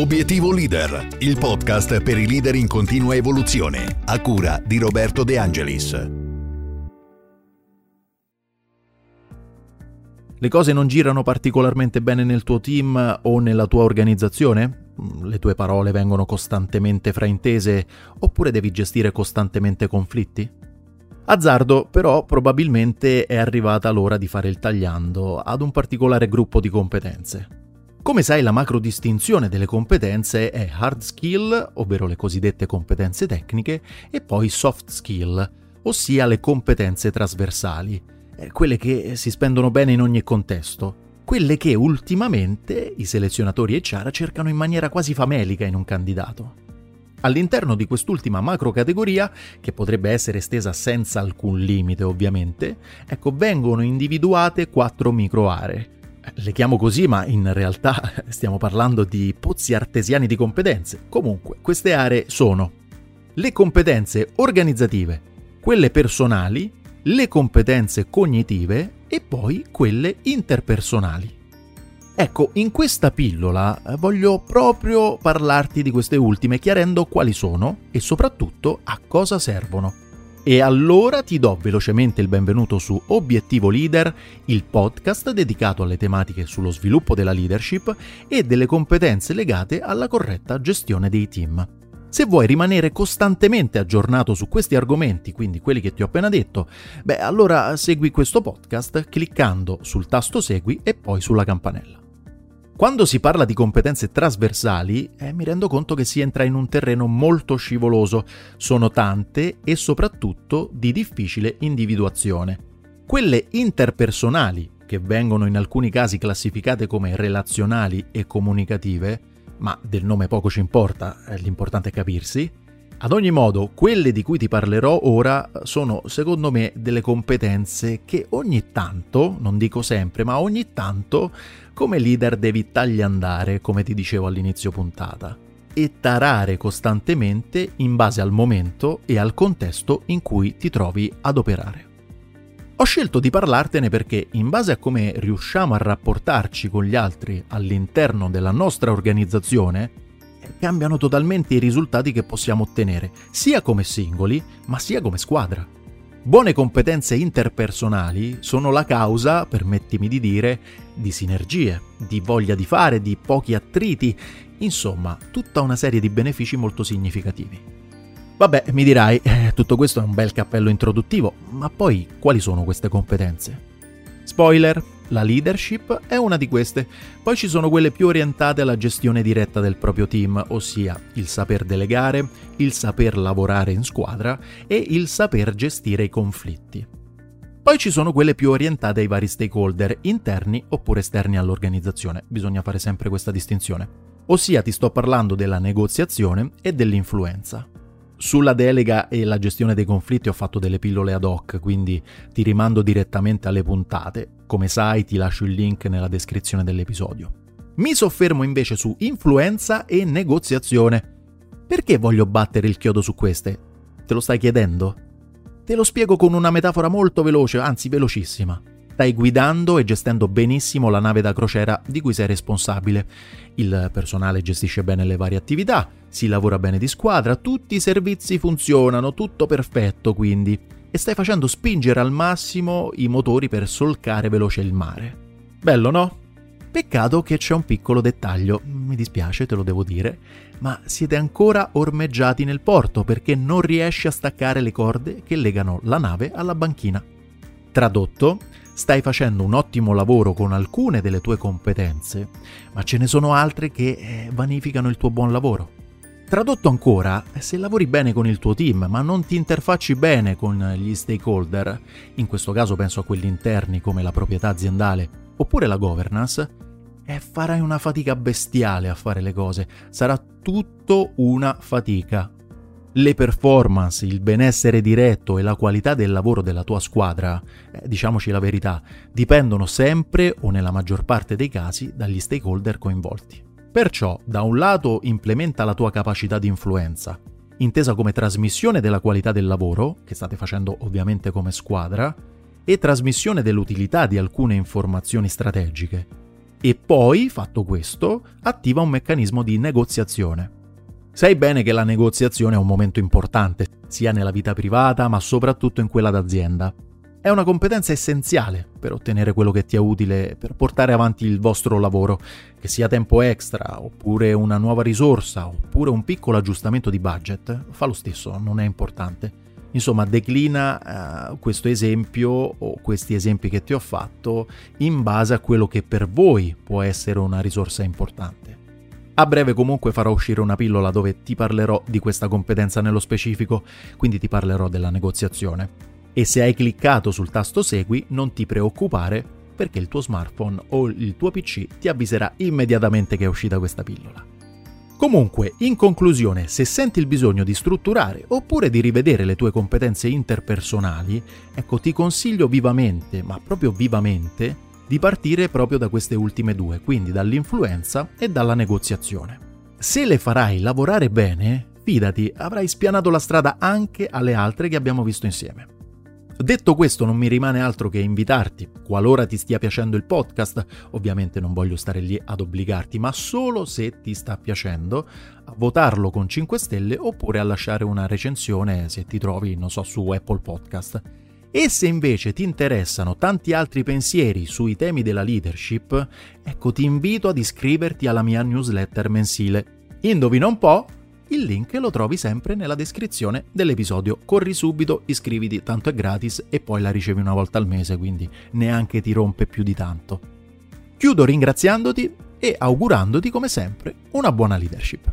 Obiettivo Leader, il podcast per i leader in continua evoluzione, a cura di Roberto De Angelis. Le cose non girano particolarmente bene nel tuo team o nella tua organizzazione? Le tue parole vengono costantemente fraintese oppure devi gestire costantemente conflitti? Azzardo, però, probabilmente è arrivata l'ora di fare il tagliando ad un particolare gruppo di competenze. Come sai, la macro distinzione delle competenze è hard skill, ovvero le cosiddette competenze tecniche, e poi soft skill, ossia le competenze trasversali, eh, quelle che si spendono bene in ogni contesto, quelle che ultimamente i selezionatori HR cercano in maniera quasi famelica in un candidato. All'interno di quest'ultima macro categoria, che potrebbe essere estesa senza alcun limite ovviamente, ecco, vengono individuate quattro micro aree le chiamo così, ma in realtà stiamo parlando di pozzi artesiani di competenze. Comunque, queste aree sono le competenze organizzative, quelle personali, le competenze cognitive e poi quelle interpersonali. Ecco, in questa pillola eh, voglio proprio parlarti di queste ultime, chiarendo quali sono e soprattutto a cosa servono. E allora ti do velocemente il benvenuto su Obiettivo Leader, il podcast dedicato alle tematiche sullo sviluppo della leadership e delle competenze legate alla corretta gestione dei team. Se vuoi rimanere costantemente aggiornato su questi argomenti, quindi quelli che ti ho appena detto, beh allora segui questo podcast cliccando sul tasto segui e poi sulla campanella. Quando si parla di competenze trasversali, eh, mi rendo conto che si entra in un terreno molto scivoloso. Sono tante e soprattutto di difficile individuazione. Quelle interpersonali, che vengono in alcuni casi classificate come relazionali e comunicative, ma del nome poco ci importa, eh, l'importante è capirsi, ad ogni modo, quelle di cui ti parlerò ora sono, secondo me, delle competenze che ogni tanto, non dico sempre, ma ogni tanto, come leader devi tagliandare, come ti dicevo all'inizio puntata, e tarare costantemente in base al momento e al contesto in cui ti trovi ad operare. Ho scelto di parlartene perché, in base a come riusciamo a rapportarci con gli altri all'interno della nostra organizzazione, cambiano totalmente i risultati che possiamo ottenere, sia come singoli, ma sia come squadra. Buone competenze interpersonali sono la causa, permettimi di dire, di sinergie, di voglia di fare, di pochi attriti, insomma, tutta una serie di benefici molto significativi. Vabbè, mi dirai, eh, tutto questo è un bel cappello introduttivo, ma poi quali sono queste competenze? Spoiler, la leadership è una di queste, poi ci sono quelle più orientate alla gestione diretta del proprio team, ossia il saper delegare, il saper lavorare in squadra e il saper gestire i conflitti. Poi ci sono quelle più orientate ai vari stakeholder, interni oppure esterni all'organizzazione, bisogna fare sempre questa distinzione. Ossia ti sto parlando della negoziazione e dell'influenza. Sulla delega e la gestione dei conflitti ho fatto delle pillole ad hoc, quindi ti rimando direttamente alle puntate. Come sai ti lascio il link nella descrizione dell'episodio. Mi soffermo invece su influenza e negoziazione. Perché voglio battere il chiodo su queste? Te lo stai chiedendo? Te lo spiego con una metafora molto veloce, anzi velocissima stai guidando e gestendo benissimo la nave da crociera di cui sei responsabile. Il personale gestisce bene le varie attività, si lavora bene di squadra, tutti i servizi funzionano, tutto perfetto quindi, e stai facendo spingere al massimo i motori per solcare veloce il mare. Bello, no? Peccato che c'è un piccolo dettaglio, mi dispiace, te lo devo dire, ma siete ancora ormeggiati nel porto perché non riesci a staccare le corde che legano la nave alla banchina. Tradotto, stai facendo un ottimo lavoro con alcune delle tue competenze, ma ce ne sono altre che eh, vanificano il tuo buon lavoro. Tradotto ancora, se lavori bene con il tuo team, ma non ti interfacci bene con gli stakeholder, in questo caso penso a quelli interni come la proprietà aziendale oppure la governance, eh, farai una fatica bestiale a fare le cose, sarà tutto una fatica le performance, il benessere diretto e la qualità del lavoro della tua squadra, eh, diciamoci la verità, dipendono sempre o nella maggior parte dei casi dagli stakeholder coinvolti. Perciò, da un lato, implementa la tua capacità di influenza, intesa come trasmissione della qualità del lavoro, che state facendo ovviamente come squadra, e trasmissione dell'utilità di alcune informazioni strategiche. E poi, fatto questo, attiva un meccanismo di negoziazione. Sai bene che la negoziazione è un momento importante, sia nella vita privata, ma soprattutto in quella d'azienda. È una competenza essenziale per ottenere quello che ti è utile per portare avanti il vostro lavoro, che sia tempo extra, oppure una nuova risorsa, oppure un piccolo aggiustamento di budget, fa lo stesso, non è importante. Insomma, declina uh, questo esempio o questi esempi che ti ho fatto in base a quello che per voi può essere una risorsa importante. A breve comunque farò uscire una pillola dove ti parlerò di questa competenza nello specifico, quindi ti parlerò della negoziazione e se hai cliccato sul tasto Segui non ti preoccupare perché il tuo smartphone o il tuo PC ti avviserà immediatamente che è uscita questa pillola. Comunque, in conclusione, se senti il bisogno di strutturare oppure di rivedere le tue competenze interpersonali, ecco ti consiglio vivamente, ma proprio vivamente, di partire proprio da queste ultime due, quindi dall'influenza e dalla negoziazione. Se le farai lavorare bene, fidati, avrai spianato la strada anche alle altre che abbiamo visto insieme. Detto questo non mi rimane altro che invitarti, qualora ti stia piacendo il podcast, ovviamente non voglio stare lì ad obbligarti, ma solo se ti sta piacendo, a votarlo con 5 stelle oppure a lasciare una recensione se ti trovi, non so, su Apple Podcast. E se invece ti interessano tanti altri pensieri sui temi della leadership, ecco ti invito ad iscriverti alla mia newsletter mensile. Indovina un po'? Il link lo trovi sempre nella descrizione dell'episodio. Corri subito, iscriviti, tanto è gratis e poi la ricevi una volta al mese, quindi neanche ti rompe più di tanto. Chiudo ringraziandoti e augurandoti come sempre una buona leadership.